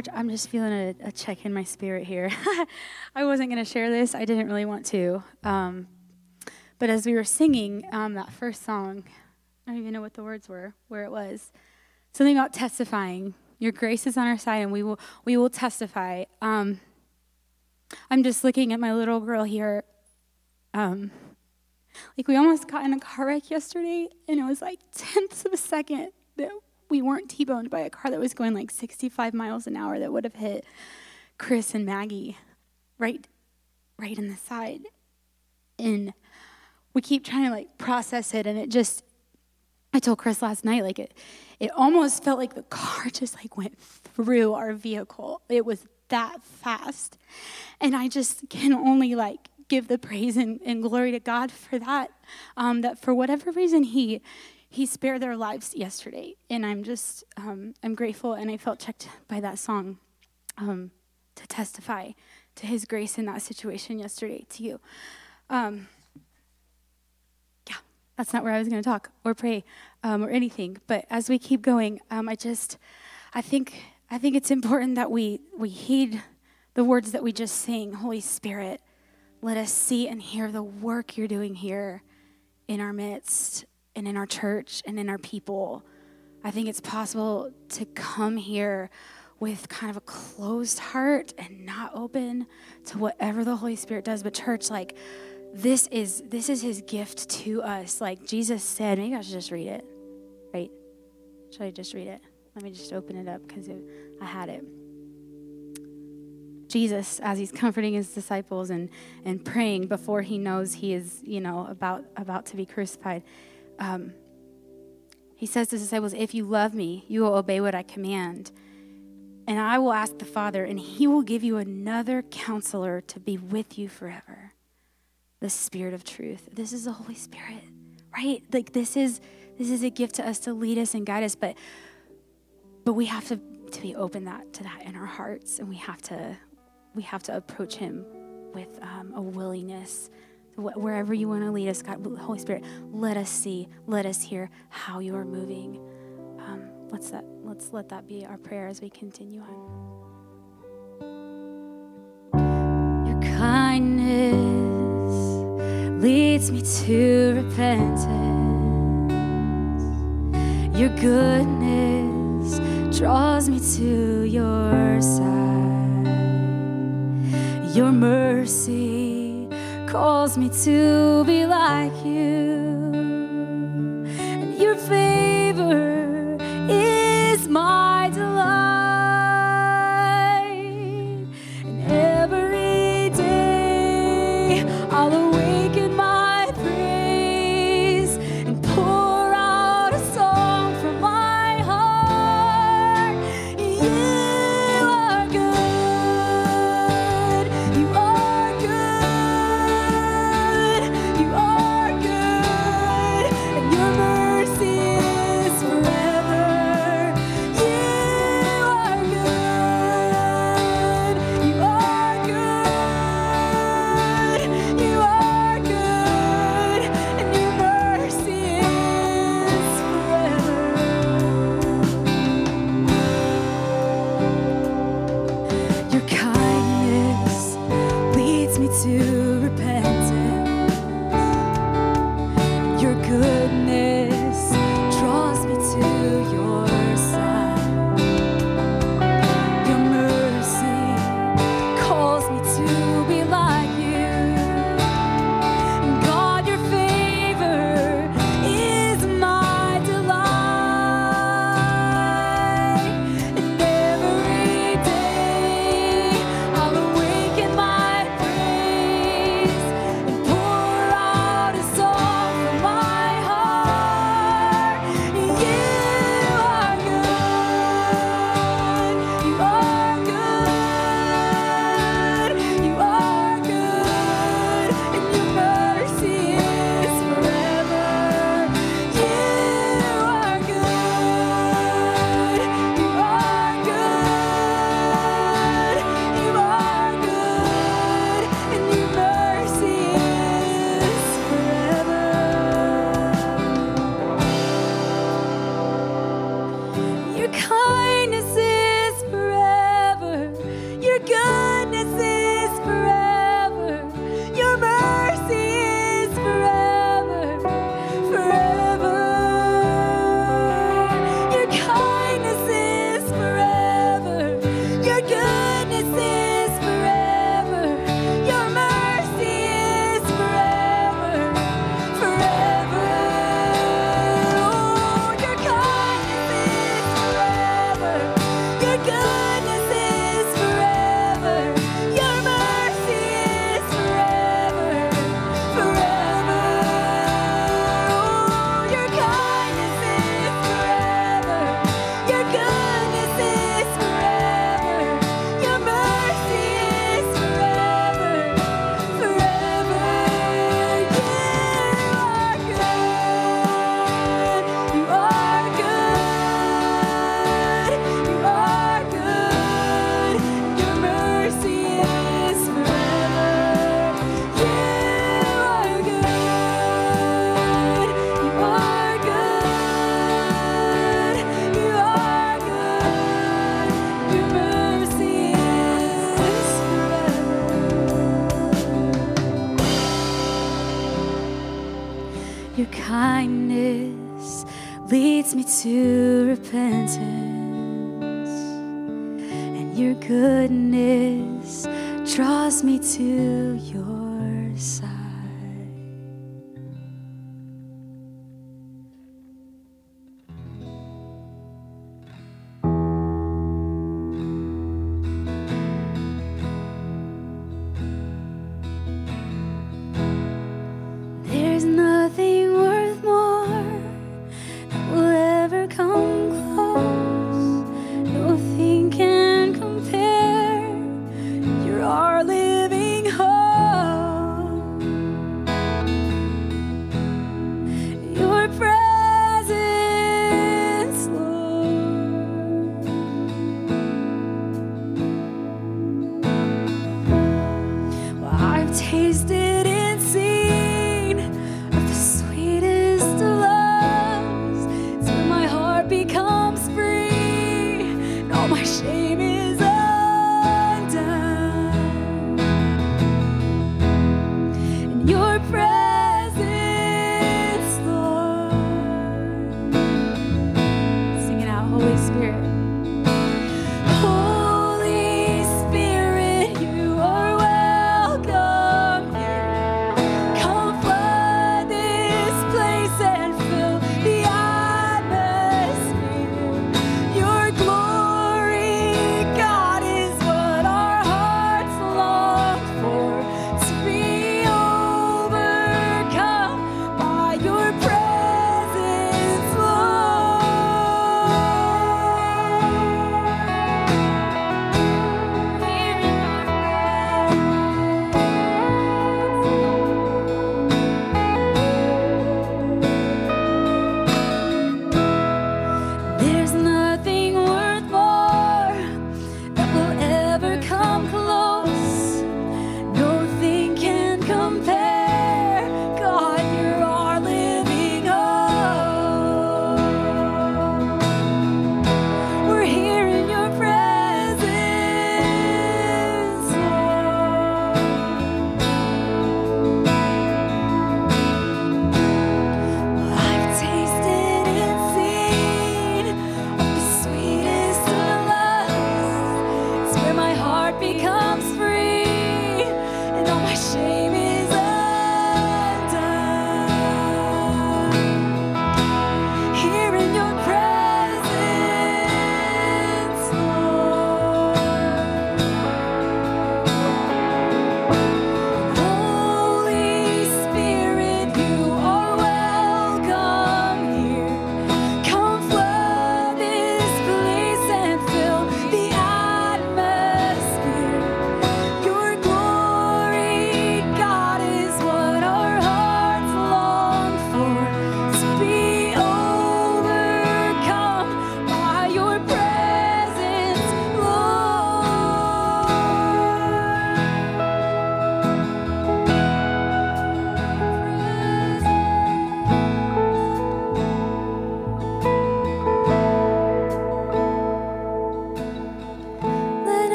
church, I'm just feeling a, a check in my spirit here. I wasn't going to share this, I didn't really want to. Um, but as we were singing um, that first song, I don't even know what the words were, where it was. Something about testifying. Your grace is on our side, and we will we will testify. Um, I'm just looking at my little girl here. Um, like we almost got in a car wreck yesterday, and it was like tenths of a second that we weren't T-boned by a car that was going like 65 miles an hour that would have hit Chris and Maggie right right in the side. And we keep trying to like process it and it just I told Chris last night like it it almost felt like the car just like went through our vehicle. It was that fast. And I just can only like give the praise and, and glory to God for that. Um, that for whatever reason he he spared their lives yesterday, and I'm just um, I'm grateful, and I felt checked by that song um, to testify to His grace in that situation yesterday to you. Um, yeah, that's not where I was going to talk or pray um, or anything. But as we keep going, um, I just I think I think it's important that we we heed the words that we just sing. Holy Spirit, let us see and hear the work you're doing here in our midst and in our church and in our people. I think it's possible to come here with kind of a closed heart and not open to whatever the Holy Spirit does. But church, like this is this is his gift to us. Like Jesus said, maybe I should just read it. Right? Should I just read it? Let me just open it up because I had it. Jesus, as he's comforting his disciples and, and praying before he knows he is, you know, about, about to be crucified, um, he says to his disciples, If you love me, you will obey what I command. And I will ask the Father, and he will give you another counselor to be with you forever the Spirit of truth. This is the Holy Spirit, right? Like this is this is a gift to us to lead us and guide us, but but we have to to be open that to that in our hearts, and we have to we have to approach Him with um, a willingness. Wherever you want to lead us, God, Holy Spirit, let us see, let us hear how you are moving. Um, let's let's let that be our prayer as we continue on. Your kindness leads me to repentance. Your goodness draws me to your side. Your mercy calls me to be like you.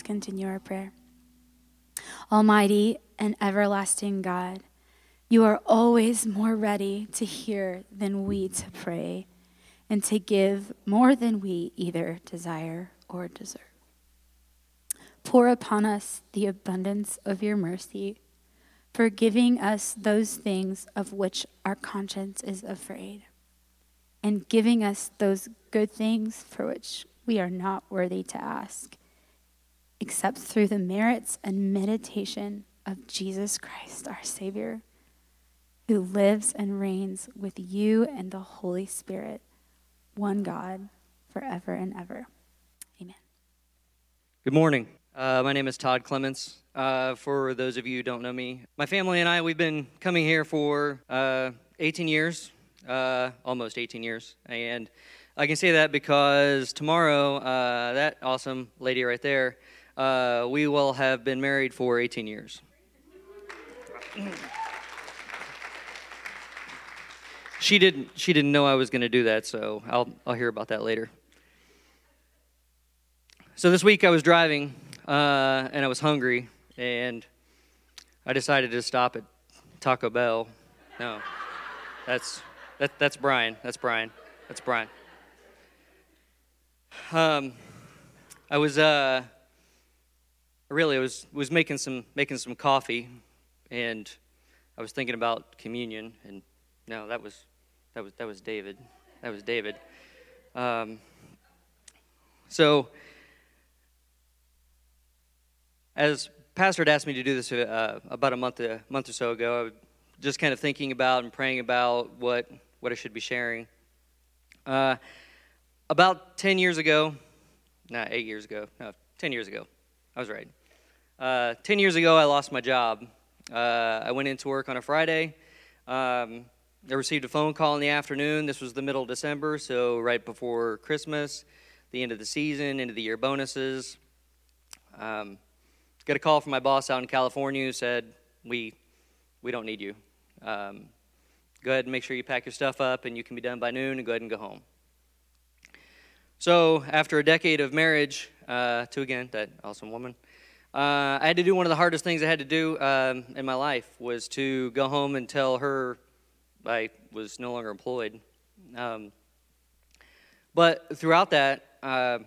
Let's continue our prayer. Almighty and everlasting God, you are always more ready to hear than we to pray, and to give more than we either desire or deserve. Pour upon us the abundance of your mercy, forgiving us those things of which our conscience is afraid, and giving us those good things for which we are not worthy to ask, except through the merits and meditation of Jesus Christ, our Savior, who lives and reigns with you and the Holy Spirit, one God, forever and ever. Amen. Good morning. Uh, my name is Todd Clements. Uh, for those of you who don't know me, my family and I, we've been coming here for uh, 18 years, uh, almost 18 years. And I can say that because tomorrow, uh, that awesome lady right there, uh, we will have been married for 18 years. she didn't. She didn't know I was going to do that, so I'll I'll hear about that later. So this week I was driving uh, and I was hungry, and I decided to stop at Taco Bell. No, that's that, that's Brian. That's Brian. That's Brian. Um, I was uh, really I was was making some making some coffee, and I was thinking about communion, and no, that was that was that was David. That was David. Um, so, as Pastor had asked me to do this uh, about a month a month or so ago, I was just kind of thinking about and praying about what what I should be sharing. Uh, about ten years ago, not eight years ago, no, ten years ago, I was right. Uh, ten years ago, I lost my job. Uh, I went into work on a Friday. Um, I received a phone call in the afternoon. This was the middle of December, so right before Christmas, the end of the season, end of the year bonuses. Um, got a call from my boss out in California who said, "We, we don't need you. Um, go ahead and make sure you pack your stuff up, and you can be done by noon, and go ahead and go home." So after a decade of marriage uh, to again that awesome woman, uh, I had to do one of the hardest things I had to do um, in my life was to go home and tell her I was no longer employed. Um, but throughout that, uh,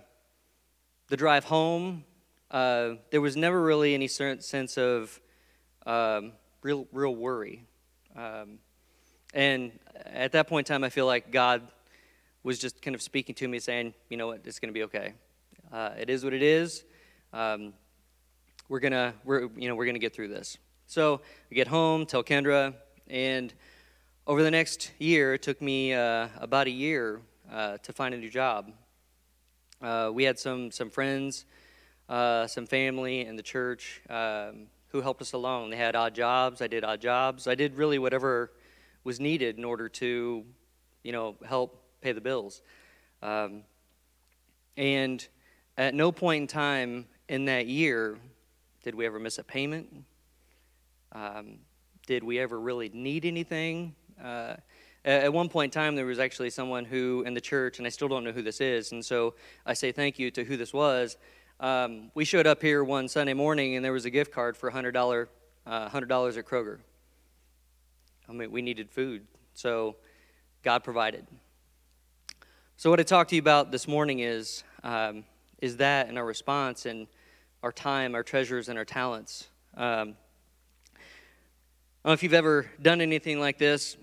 the drive home, uh, there was never really any sense of um, real, real worry. Um, and at that point in time, I feel like God was just kind of speaking to me, saying, "You know what? It's going to be okay. Uh, it is what it is. Um, we're gonna, we're, you know, we're gonna get through this." So I get home, tell Kendra, and over the next year, it took me uh, about a year uh, to find a new job. Uh, we had some, some friends, uh, some family in the church um, who helped us along. They had odd jobs. I did odd jobs. I did really whatever was needed in order to, you know, help pay the bills. Um, and at no point in time in that year did we ever miss a payment. Um, did we ever really need anything? Uh, at one point in time, there was actually someone who in the church, and I still don't know who this is, and so I say thank you to who this was. Um, we showed up here one Sunday morning, and there was a gift card for $100, uh, $100 at Kroger. I mean, we needed food, so God provided. So, what I talked to you about this morning is, um, is that and our response and our time, our treasures, and our talents. Um, I don't know if you've ever done anything like this.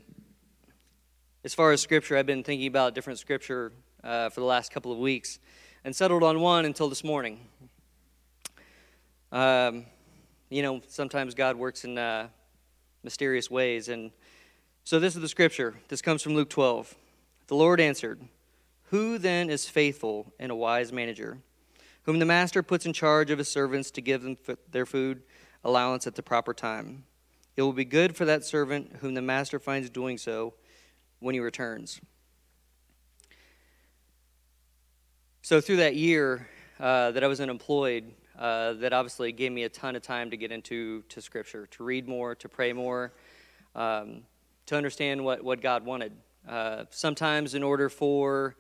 As far as scripture, I've been thinking about different scripture uh, for the last couple of weeks and settled on one until this morning. Um, you know, sometimes God works in uh, mysterious ways. And so this is the scripture. This comes from Luke 12. The Lord answered, Who then is faithful and a wise manager, whom the master puts in charge of his servants to give them their food allowance at the proper time? It will be good for that servant whom the master finds doing so when he returns. So, through that year uh, that I was unemployed, uh, that obviously gave me a ton of time to get into to Scripture, to read more, to pray more, um, to understand what, what God wanted. Uh, sometimes, in order for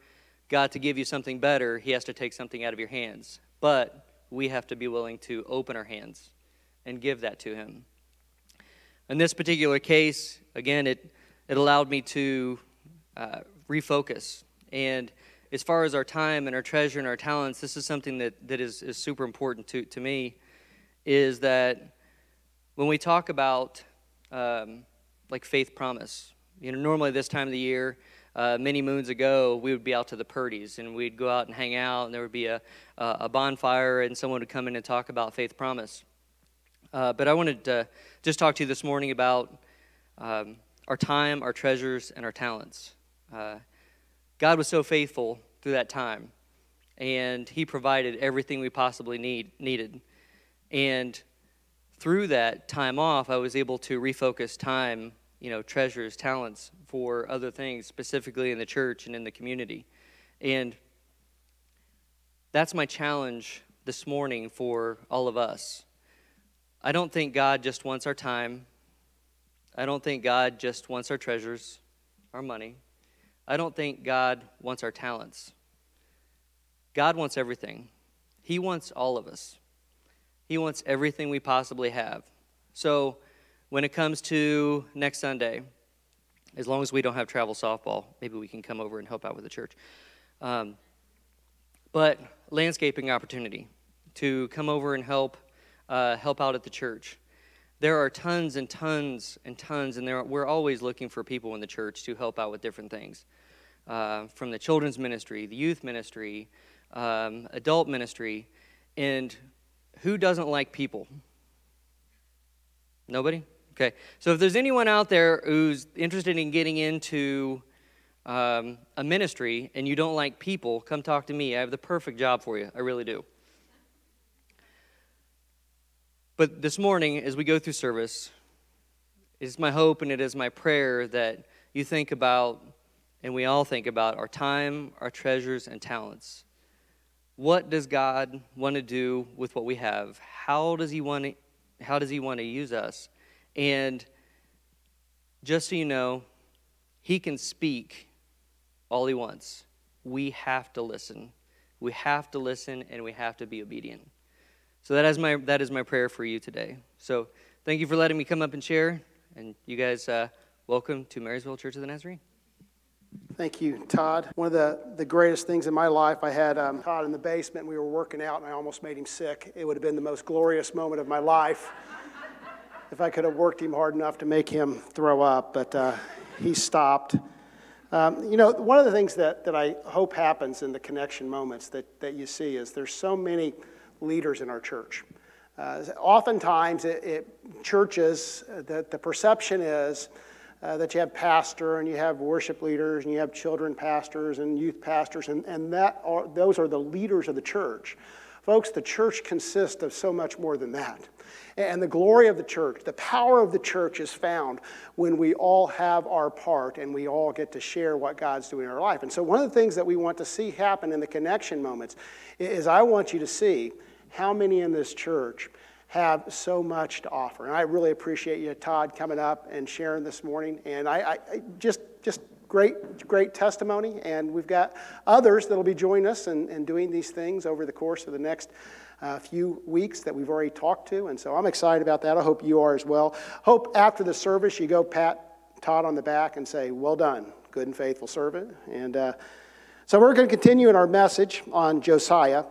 God to give you something better, He has to take something out of your hands. But we have to be willing to open our hands and give that to Him. In this particular case, again, it, it allowed me to uh, refocus. And as far as our time and our treasure and our talents, this is something that, that is, is super important to, to me, is that when we talk about um, like faith promise, you know, normally this time of the year, uh, many moons ago, we would be out to the Purdy's and we'd go out and hang out, and there would be a, a bonfire, and someone would come in and talk about faith promise. Uh, but I wanted to just talk to you this morning about um, our time, our treasures, and our talents. Uh, God was so faithful through that time, and He provided everything we possibly need, needed. And through that time off, I was able to refocus time, you know, treasures, talents for other things, specifically in the church and in the community. And that's my challenge this morning for all of us. I don't think God just wants our time. I don't think God just wants our treasures, our money. I don't think God wants our talents. God wants everything. He wants all of us. He wants everything we possibly have. So, when it comes to next Sunday, as long as we don't have travel softball, maybe we can come over and help out with the church. Um, but landscaping opportunity to come over and help uh, help out at the church. There are tons and tons and tons, and there, we're always looking for people in the church to help out with different things. Uh, from the children's ministry, the youth ministry, um, adult ministry, and who doesn't like people? Nobody? Okay. So if there's anyone out there who's interested in getting into um, a ministry and you don't like people, come talk to me. I have the perfect job for you. I really do. But this morning, as we go through service, it is my hope and it is my prayer that you think about, and we all think about, our time, our treasures, and talents. What does God want to do with what we have? How does He want to, how does He want to use us? And just so you know, He can speak all He wants. We have to listen. We have to listen and we have to be obedient. So that is my that is my prayer for you today. So thank you for letting me come up and share, and you guys, uh, welcome to Marysville Church of the Nazarene. Thank you, Todd. One of the, the greatest things in my life, I had um, Todd in the basement. We were working out, and I almost made him sick. It would have been the most glorious moment of my life if I could have worked him hard enough to make him throw up, but uh, he stopped. Um, you know, one of the things that, that I hope happens in the connection moments that, that you see is there's so many leaders in our church. Uh, oftentimes, it, it, churches, uh, the, the perception is uh, that you have pastor and you have worship leaders and you have children pastors and youth pastors, and, and that are, those are the leaders of the church. Folks, the church consists of so much more than that. And the glory of the church, the power of the church is found when we all have our part and we all get to share what God's doing in our life. And so, one of the things that we want to see happen in the connection moments is I want you to see how many in this church have so much to offer. And I really appreciate you, Todd, coming up and sharing this morning. And I, I just, just great, great testimony. And we've got others that'll be joining us and, doing these things over the course of the next uh, few weeks that we've already talked to. And so I'm excited about that. I hope you are as well. Hope after the service you go pat Todd on the back and say, Well done, good and faithful servant. And uh, so we're going to continue in our message on Josiah.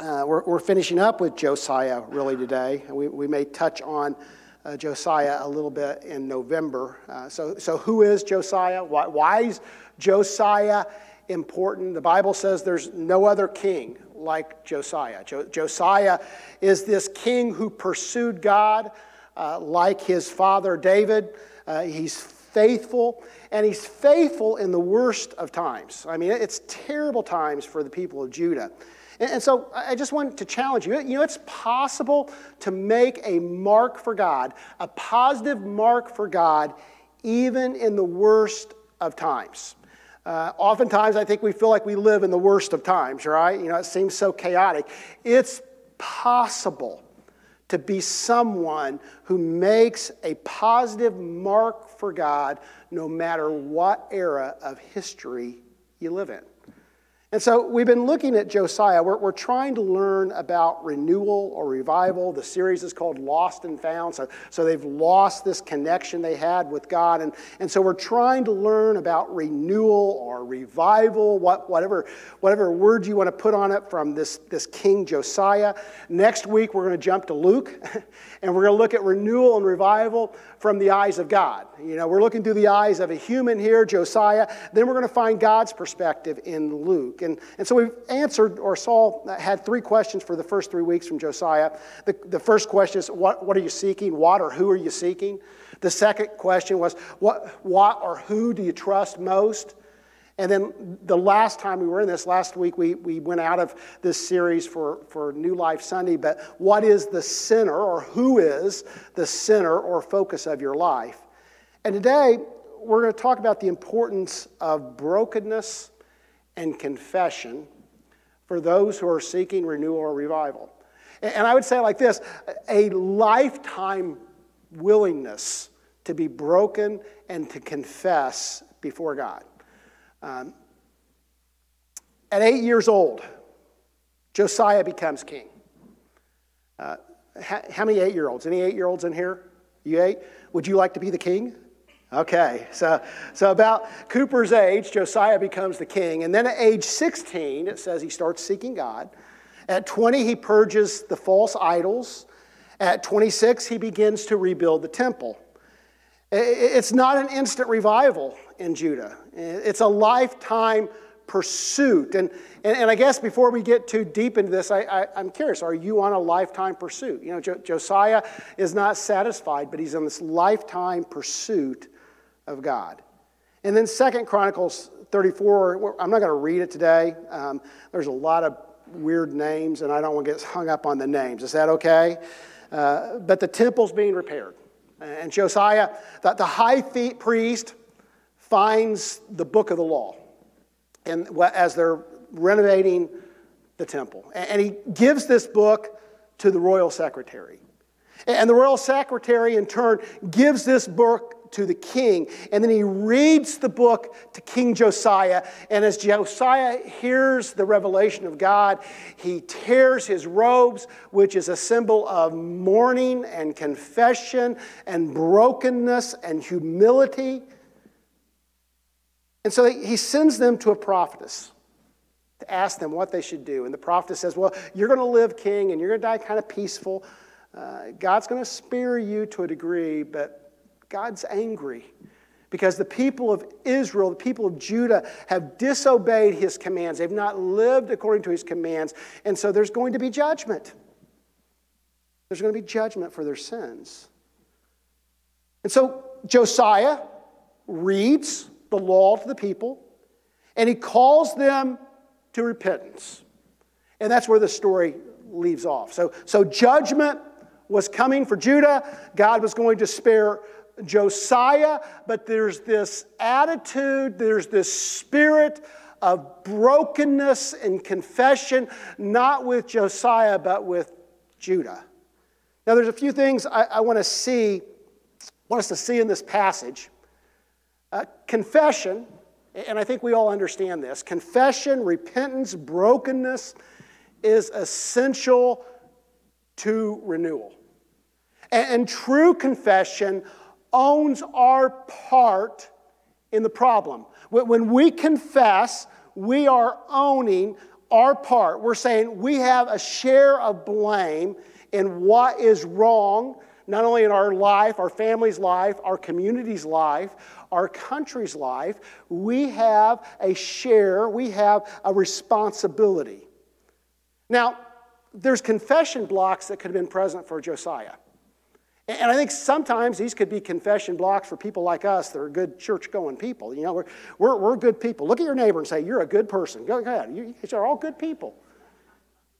Uh, we're, we're, finishing up with Josiah really today. We, we may touch on uh, Josiah a little bit in November. Uh, so, so, who is Josiah? Why, why is Josiah important? The Bible says there's no other king like Josiah. Jo- Josiah is this king who pursued God uh, like his father David. Uh, he's faithful, and he's faithful in the worst of times. I mean, it's terrible times for the people of Judah. And, so I just want to challenge you. You know, it's possible to make a mark for God, a positive mark for God, even in the worst of times. Uh, oftentimes, I think we feel like we live in the worst of times, right? You know, it seems so chaotic. It's possible to be someone who makes a positive mark for God no matter what era of history you live in. And so we've been looking at Josiah. We're, we're trying to learn about renewal or revival. The series is called Lost and Found. So, so they've lost this connection they had with God. And, and so we're trying to learn about renewal or revival, what, whatever, whatever word you want to put on it from this, this King Josiah. Next week, we're going to jump to Luke. And we're going to look at renewal and revival from the eyes of God. You know, we're looking through the eyes of a human here, Josiah. Then we're going to find God's perspective in Luke. And, and so we've answered, or Saul had three questions for the first three weeks from Josiah. The, the first question is, what, what are you seeking? What or who are you seeking? The second question was, what, what or who do you trust most? And then the last time we were in this, last week, we, we went out of this series for, for New Life Sunday. But what is the center, or who is the center or focus of your life? And today, we're going to talk about the importance of brokenness and confession for those who are seeking renewal or revival. And I would say like this a lifetime willingness to be broken and to confess before God. Um, at eight years old, Josiah becomes king. Uh, how, how, many eight year olds? Any eight year olds in here? You eight? Would you like to be the king? Okay, so, so about Cooper's age, Josiah becomes the king. And then at age 16, it says he starts seeking God. At 20, he purges the false idols. At 26, he begins to rebuild the temple. It's not an instant revival in Judah, it's a lifetime pursuit. And, and, and I guess before we get too deep into this, I, I, am curious are you on a lifetime pursuit? You know, jo- Josiah is not satisfied, but he's on this lifetime pursuit of God. And then Second Chronicles 34, I'm not going to read it today. Um, there's a lot of weird names, and I don't want to get hung up on the names. Is that okay? Uh, but the temple's being repaired. And Josiah, the, the high priest, finds the book of the law and as they're renovating the temple. And he gives this book to the royal secretary. And the royal secretary, in turn, gives this book to the king. And then he reads the book to King Josiah. And as Josiah hears the revelation of God, he tears his robes, which is a symbol of mourning and confession and brokenness and humility. And so he sends them to a prophetess to ask them what they should do. And the prophetess says, Well, you're going to live king and you're going to die kind of peaceful. Uh, God's going to spare you to a degree, but God's angry because the people of Israel, the people of Judah, have disobeyed his commands. They've not lived according to his commands. And so there's going to be judgment. There's going to be judgment for their sins. And so Josiah reads the law to the people and he calls them to repentance. And that's where the story leaves off. So, so judgment was coming for Judah. God was going to spare Josiah, but there's this attitude, there's this spirit of brokenness and confession, not with Josiah, but with Judah. Now, there's a few things I, I want to see, want us to see in this passage. Uh, confession, and I think we all understand this confession, repentance, brokenness is essential to renewal. and, and true confession owns our part in the problem. When we confess, we are owning our part. We're saying we have a share of blame in what is wrong, not only in our life, our family's life, our community's life, our country's life. We have a share, we have a responsibility. Now, there's confession blocks that could have been present for Josiah. And I think sometimes these could be confession blocks for people like us that are good church going people. You know, we're, we're, we're good people. Look at your neighbor and say, You're a good person. Go ahead. You, are all good people.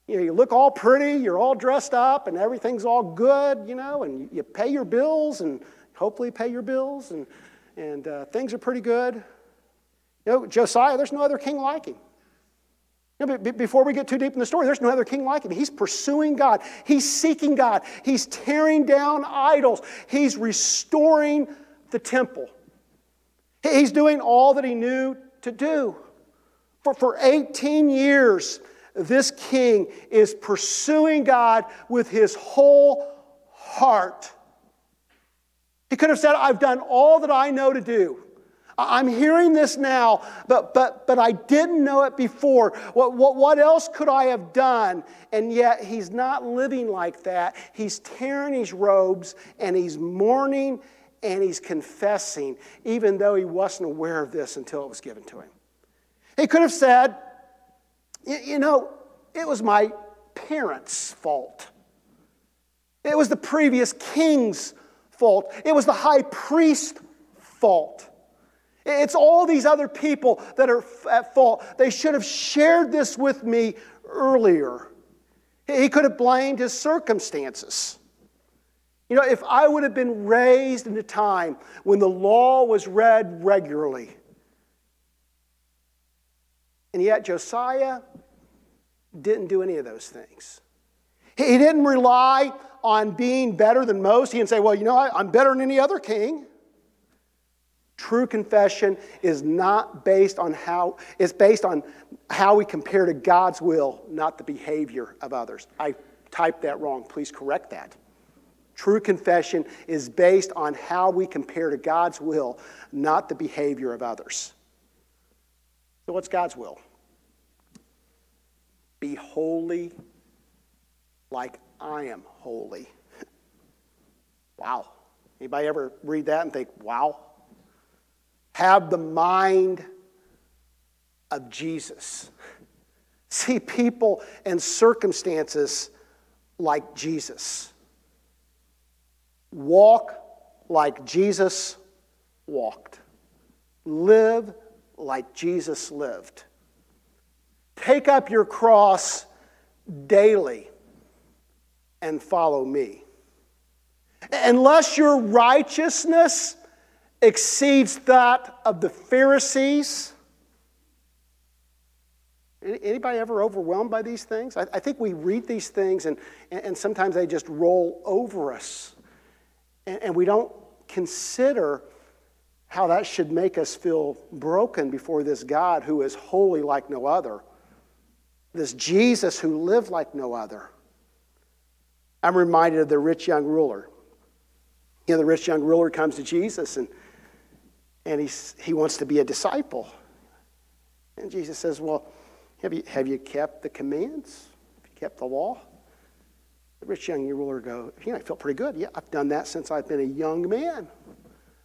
You, know, you look all pretty, you're all dressed up, and everything's all good, you know, and you pay your bills and hopefully pay your bills, and, and uh, things are pretty good. You know, Josiah, there's no other king like him. You before we get too deep in the story, there's no other king like him. He's pursuing God, he's seeking God, he's tearing down idols, he's restoring the temple. He's doing all that he knew to do. For, for 18 years, this king is pursuing God with his whole heart. He could have said, I've done all that I know to do. I'm hearing this now, but, but, but I didn't know it before. What, what, what else could I have done? And yet, he's not living like that. He's tearing his robes and he's mourning and he's confessing, even though he wasn't aware of this until it was given to him. He could have said, You know, it was my parents' fault. It was the previous king's fault. It was the high priest's fault. It's all these other people that are at fault. They should have shared this with me earlier. He could have blamed his circumstances. You know, if I would have been raised in a time when the law was read regularly, and yet Josiah didn't do any of those things. He didn't rely on being better than most. He didn't say, well, you know, I'm better than any other king. True confession is not based on how, it's based on how we compare to God's will, not the behavior of others. I typed that wrong. Please correct that. True confession is based on how we compare to God's will, not the behavior of others. So, what's God's will? Be holy like I am holy. wow. Anybody ever read that and think, wow? Have the mind of Jesus. See people and circumstances like Jesus. Walk like Jesus walked. Live like Jesus lived. Take up your cross daily and follow me. Unless your righteousness exceeds that of the Pharisees. Anybody ever overwhelmed by these things? I, think we read these things and, and sometimes they just roll over us. And, and we don't consider how that should make us feel broken before this God who is holy like no other, this Jesus who lived like no other. I'm reminded of the rich young ruler. You know, the rich young ruler comes to Jesus and and he's, he wants to be a disciple. And Jesus says, Well, have you, have you kept the commands? Have you kept the law? The rich young ruler goes, You know, I feel pretty good. Yeah, I've done that since I've been a young man.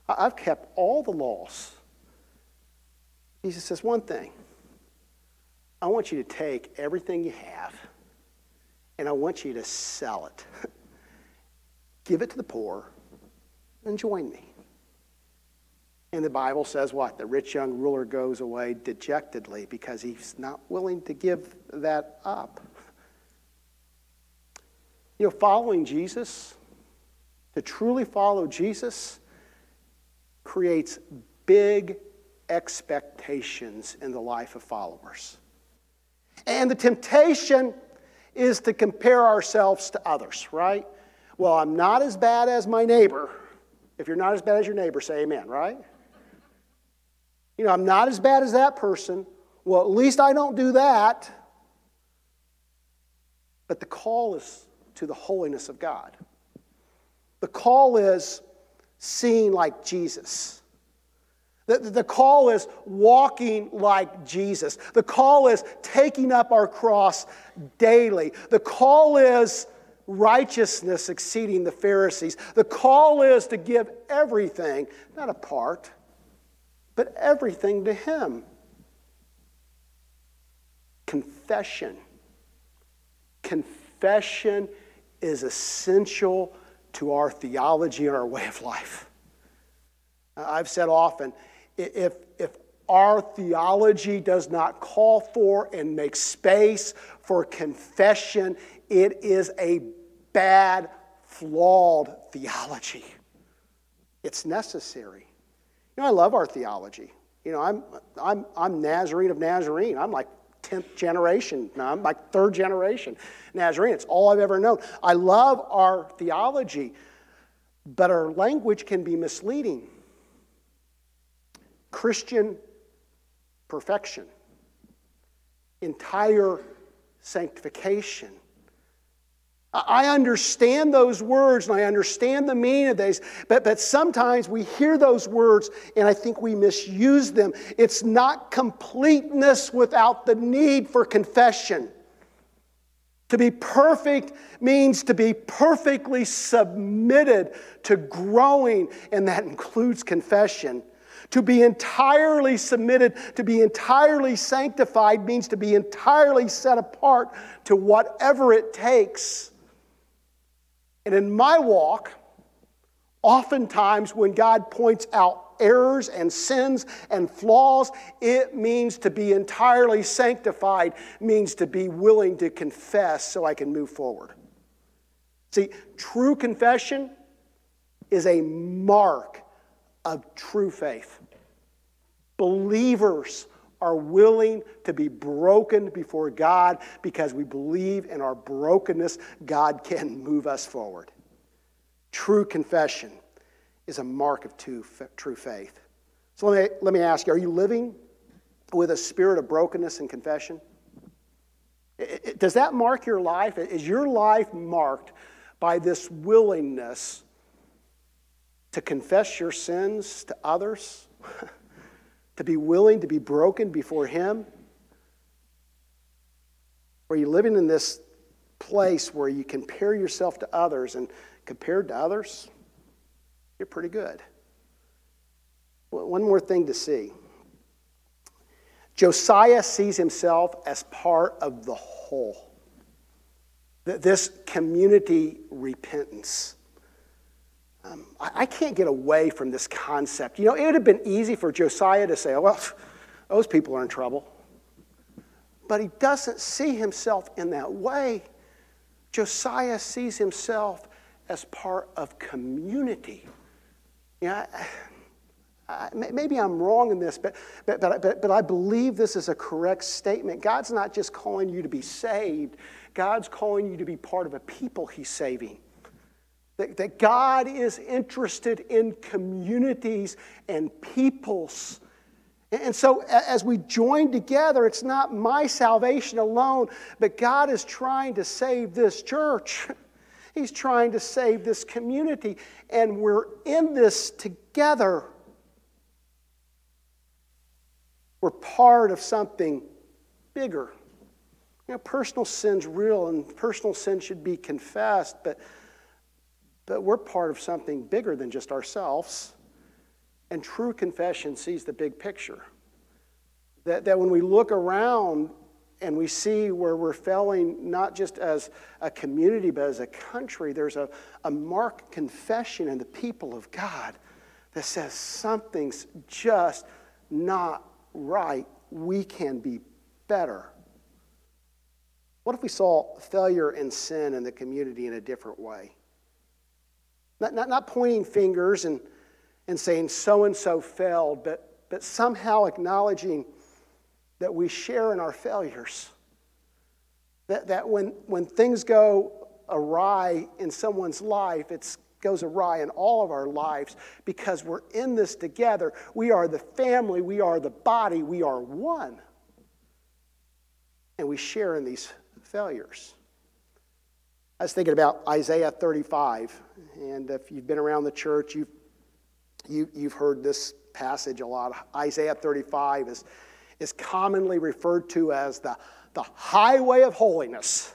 I've kept all the laws. Jesus says, One thing I want you to take everything you have and I want you to sell it. Give it to the poor and join me. And the Bible says what? The rich young ruler goes away dejectedly because he's not willing to give that up. You know, following Jesus, to truly follow Jesus, creates big expectations in the life of followers. And the temptation is to compare ourselves to others, right? Well, I'm not as bad as my neighbor. If you're not as bad as your neighbor, say amen, right? You know, I'm not as bad as that person. Well, at least I don't do that. But the call is to the holiness of God. The call is seeing like Jesus. The, the call is walking like Jesus. The call is taking up our cross daily. The call is righteousness exceeding the Pharisees. The call is to give everything, not a part but everything to Him. Confession. Confession is essential to our theology and our way of life. I've said often if, if our theology does not call for and make space for confession, it is a bad, flawed theology. It's necessary. You know, I love our theology. You know, I'm, I'm, I'm Nazarene of Nazarene. I'm like 10th generation. No, I'm like third generation Nazarene. It's all I've ever known. I love our theology, but our language can be misleading. Christian perfection. entire sanctification. I understand those words and I understand the meaning of these, but, but sometimes we hear those words and I think we misuse them. It's not completeness without the need for confession. To be perfect means to be perfectly submitted to growing, and that includes confession. To be entirely submitted, to be entirely sanctified means to be entirely set apart to whatever it takes. And in my walk, oftentimes when God points out errors and sins and flaws, it means to be entirely sanctified, means to be willing to confess so I can move forward. See, true confession is a mark of true faith. Believers are willing to be broken before God because we believe in our brokenness, God can move us forward. True confession is a mark of true, faith. So let me, let me ask you are you living with a spirit of brokenness and confession? Does that mark your life? Is your life marked by this willingness to confess your sins to others? to be willing to be broken before Him? Or are you living in this place where you compare yourself to others and compared to others? you're pretty good. One more thing to see Josiah sees himself as part of the whole. This community repentance. Um, I, I can't get away from this concept. You know, it would have been easy for Josiah to say, oh, well, those people are in trouble. But he doesn't see himself in that way. Josiah sees himself as part of community. Yeah, maybe I'm wrong in this, but, but, but, but I believe this is a correct statement. God's not just calling you to be saved, God's calling you to be part of a people He's saving. That, that God is interested in communities and peoples. And so, as we join together, it's not my salvation alone, but God is trying to save this church. He's trying to save this community, and we're in this together. We're part of something bigger. You know, personal sin's real, and personal sin should be confessed, but, but we're part of something bigger than just ourselves. And true confession sees the big picture. That, that when we look around and we see where we're failing not just as a community but as a country there's a, a marked confession in the people of god that says something's just not right we can be better what if we saw failure and sin in the community in a different way not, not, not pointing fingers and, and saying so and so failed but, but somehow acknowledging that we share in our failures. That, that when, when things go awry in someone's life, it goes awry in all of our lives because we're in this together. We are the family, we are the body, we are one. And we share in these failures. I was thinking about Isaiah 35, and if you've been around the church, you've, you, you've heard this passage a lot. Isaiah 35 is is commonly referred to as the, the highway of holiness.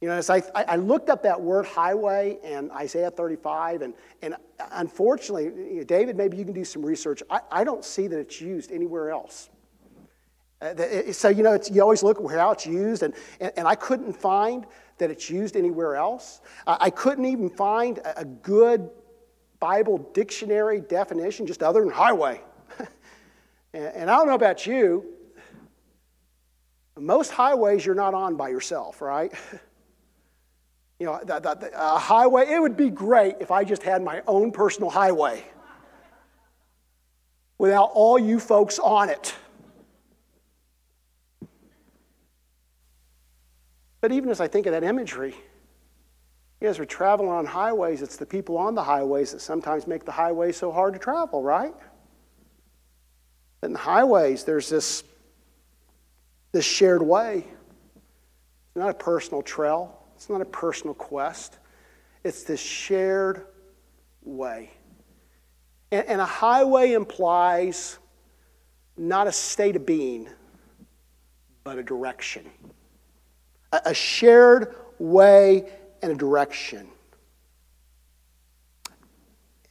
You know, as I, I looked up that word highway in Isaiah 35, and, and unfortunately, David, maybe you can do some research. I, I don't see that it's used anywhere else. Uh, so, you know, you always look how it's used, and, and, and, I couldn't find that it's used anywhere else. I, couldn't even find a, good Bible dictionary definition, just other than highway. And, and I don't know about you, most highways you're not on by yourself, right? You know, the, the, the, a highway, it would be great if I just had my own personal highway without all you folks on it. But even as I think of that imagery, as we're traveling on highways, it's the people on the highways that sometimes make the highways so hard to travel, right? In the highways, there's this this shared way. It's not a personal trail, it's not a personal quest. It's this shared way. And, and a highway implies not a state of being, but a direction. A, shared way and a direction.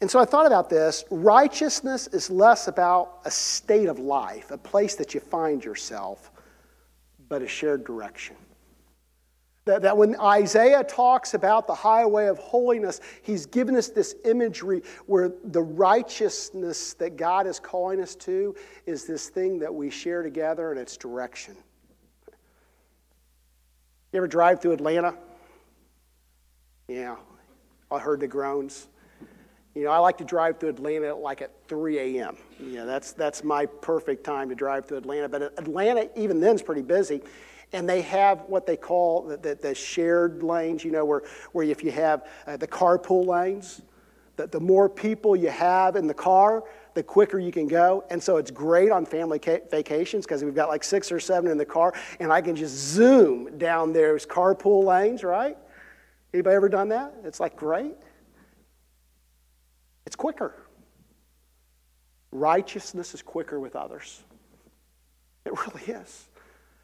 And so I thought about this. Righteousness is less about a state of life, a place that you find yourself, but a shared direction. That, that when Isaiah talks about the highway of holiness, he's given us this imagery where the righteousness that God is calling us to is this thing that we share together and its direction. You ever drive through Atlanta? Yeah, I heard the groans. You know, I like to drive through Atlanta like at 3 a.m. Yeah, that's, that's my perfect time to drive through Atlanta. But Atlanta, even then, is pretty busy. And they have what they call the, the, the shared lanes, you know, where, where if you have uh, the carpool lanes, that the more people you have in the car, the quicker you can go. And so it's great on family ca- vacations because we've got like six or seven in the car, and I can just zoom down those carpool lanes, right? Anybody ever done that? It's like great. It's quicker. Righteousness is quicker with others. It really is.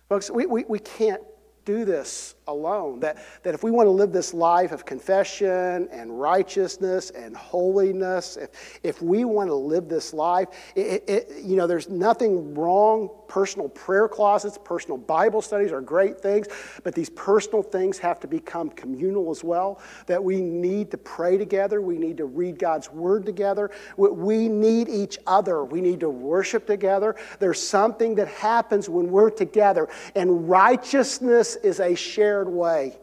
Folks, we, we, we can't do this alone. That, that if we want to live this life of confession and righteousness and holiness, if, if we want to live this life, it, it, you know, there's nothing wrong. Personal prayer closets, personal Bible studies are great things, but these personal things have to become communal as well. That we need to pray together, we need to read God's word together, we need each other, we need to worship together. There's something that happens when we're together, and righteousness is a shared way.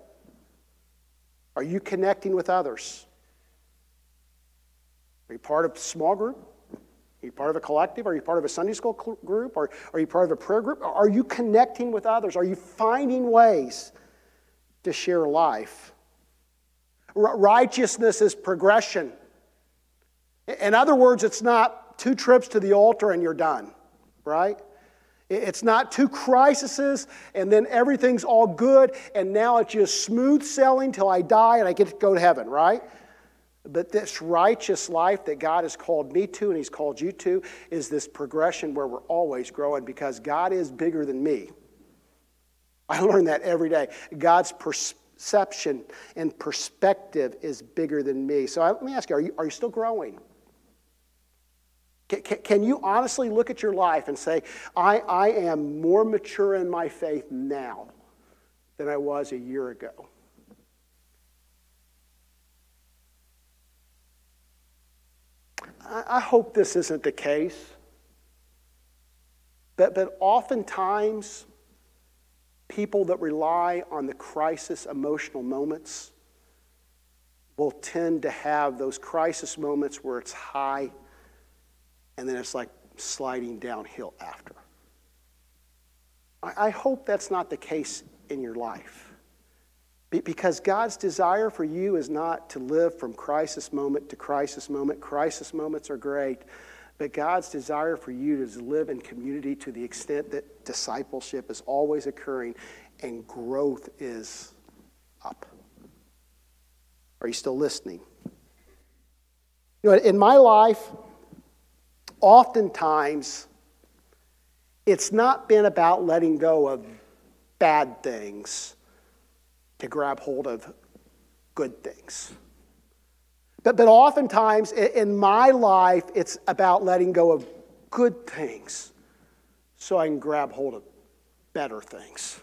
Are you connecting with others? Are you part of a small group? Are you part of a collective? Are you part of a Sunday school group? Or are you part of a prayer group? Are you connecting with others? Are you finding ways to share life? R- righteousness is progression. In other words, it's not two trips to the altar and you're done, right? It's not two crises and then everything's all good and now it's just smooth sailing till I die and I get to go to heaven, right? But this righteous life that God has called me to and He's called you to is this progression where we're always growing because God is bigger than me. I learn that every day. God's perception and perspective is bigger than me. So let me ask you are you, are you still growing? Can you honestly look at your life and say, I, I am more mature in my faith now than I was a year ago? I, hope this isn't the case. But, but oftentimes, people that rely on the crisis emotional moments will tend to have those crisis moments where it's high and then it's like sliding downhill after. I, I hope that's not the case in your life. Because God's desire for you is not to live from crisis moment to crisis moment. Crisis moments are great, but God's desire for you is to live in community to the extent that discipleship is always occurring and growth is up. Are you still listening? You know, in my life, oftentimes it's not been about letting go of bad things to grab hold of good things. But, but oftentimes in my life, it's about letting go of good things so I can grab hold of better things.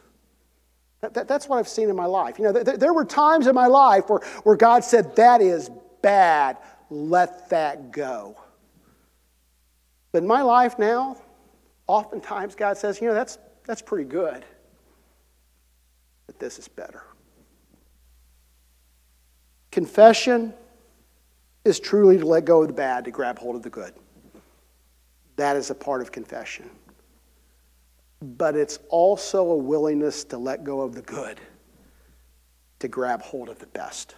That, that, that's what I've seen in my life. You know, th- there were times in my life where, where God said, That is bad, let that go. But in my life now, oftentimes God says, you know, that's, that's pretty good. But this is better. Confession is truly to let go of the bad to grab hold of the good. That is a part of confession. But it's also a willingness to let go of the good to grab hold of the best.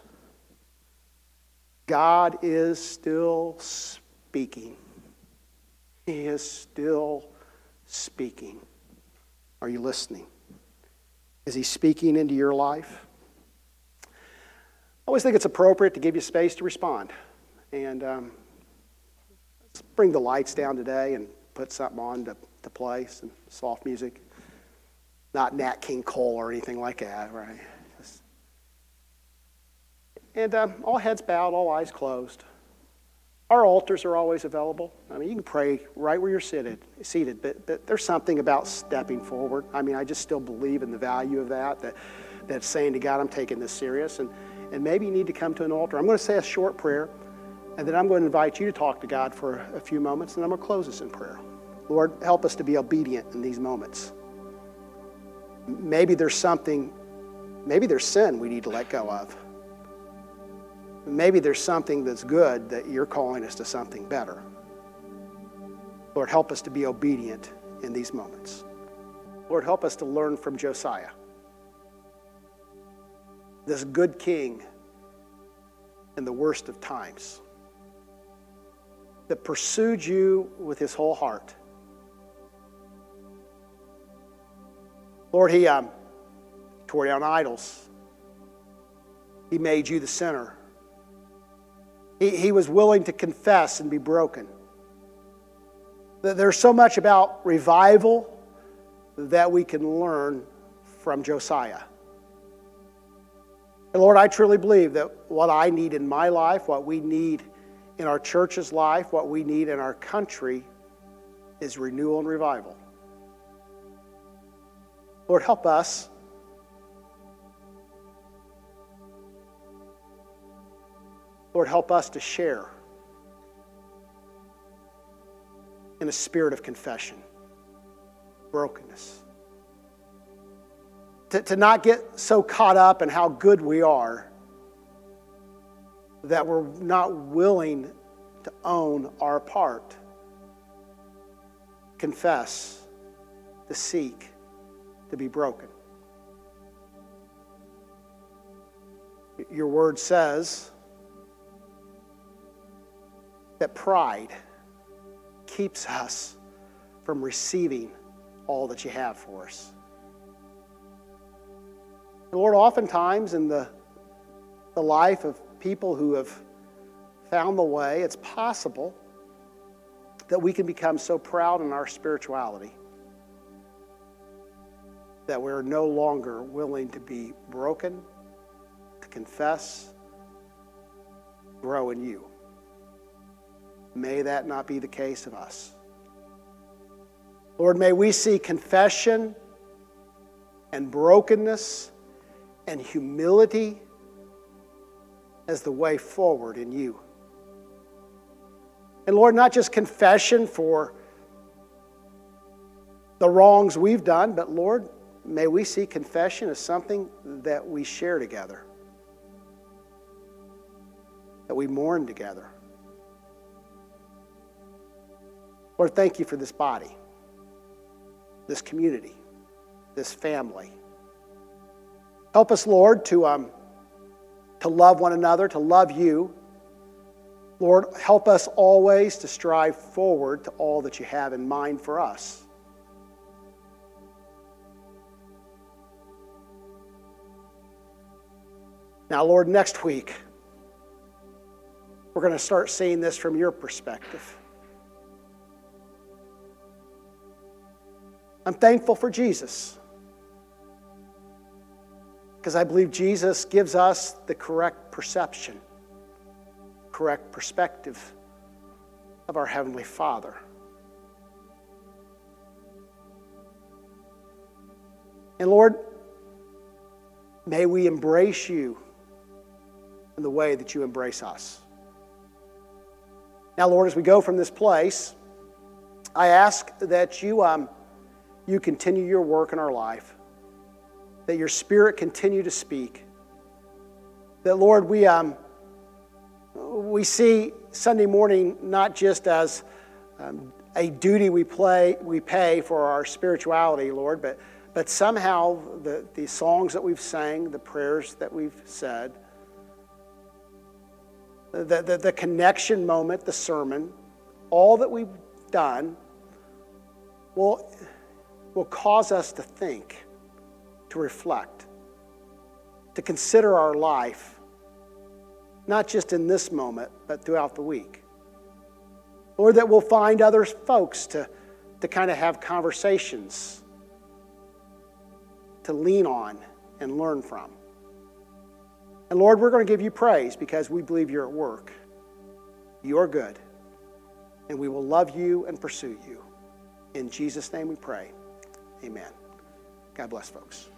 God is still speaking. He is still speaking. Are you listening? Is He speaking into your life? I always think it's appropriate to give you space to respond. And um, let's bring the lights down today and put something on to, to play, some soft music. Not Nat King Cole or anything like that, right? And um, all heads bowed, all eyes closed. Our altars are always available. I mean, you can pray right where you're seated, seated but, but there's something about stepping forward. I mean, I just still believe in the value of that, that, that's saying to God, I'm taking this serious. And, and maybe you need to come to an altar. I'm going to say a short prayer, and then I'm going to invite you to talk to God for a few moments, and I'm going to close this in prayer. Lord, help us to be obedient in these moments. Maybe there's something, maybe there's sin we need to let go of. Maybe there's something that's good that you're calling us to something better. Lord, help us to be obedient in these moments. Lord, help us to learn from Josiah, this good king in the worst of times that pursued you with his whole heart. Lord, he um, tore down idols. He made you the center. He, he was willing to confess and be broken. There's so much about revival that we can learn from Josiah. And Lord, I truly believe that what I need in my life, what we need in our church's life, what we need in our country is renewal and revival. Lord, help us. Lord, help us to share in a spirit of confession, brokenness. To, to not get so caught up in how good we are that we're not willing to own our part, confess, to seek, to be broken. Your word says that pride keeps us from receiving all that you have for us. Lord, oftentimes in the, the life of people who have found the way, it's possible that we can become so proud in our spirituality that we're no longer willing to be broken, to confess, grow in you. May that not be the case of us. Lord, may we see confession and brokenness and humility as the way forward in you. And Lord, not just confession for the wrongs we've done, but Lord, may we see confession as something that we share together, that we mourn together. Lord, thank you for this body, this community, this family. Help us, Lord, to, um, to love one another, to love you. Lord, help us always to strive forward to all that you have in mind for us. Now, Lord, next week, we're going to start seeing this from your perspective. I'm thankful for Jesus because I believe Jesus gives us the correct perception, correct perspective of our Heavenly Father. And Lord, may we embrace you in the way that you embrace us. Now, Lord, as we go from this place, I ask that you, um, you continue your work in our life, that your Spirit continue to speak, that, Lord, we, um, we see Sunday morning not just as um, a duty we, play, we pay for our spirituality, Lord, but, but somehow the, the songs that we've sang, the prayers that we've said, the, the, the connection moment, the sermon, all that we've done will will cause us to think, to reflect, to consider our life, not just in this moment, but throughout the week. Lord, that we'll find other folks to, to kind of have conversations, to lean on and learn from. And Lord, we're going to give you praise because we believe you're at work. You are good. And we will love you and pursue you. In Jesus' name we pray. Amen. God bless, folks.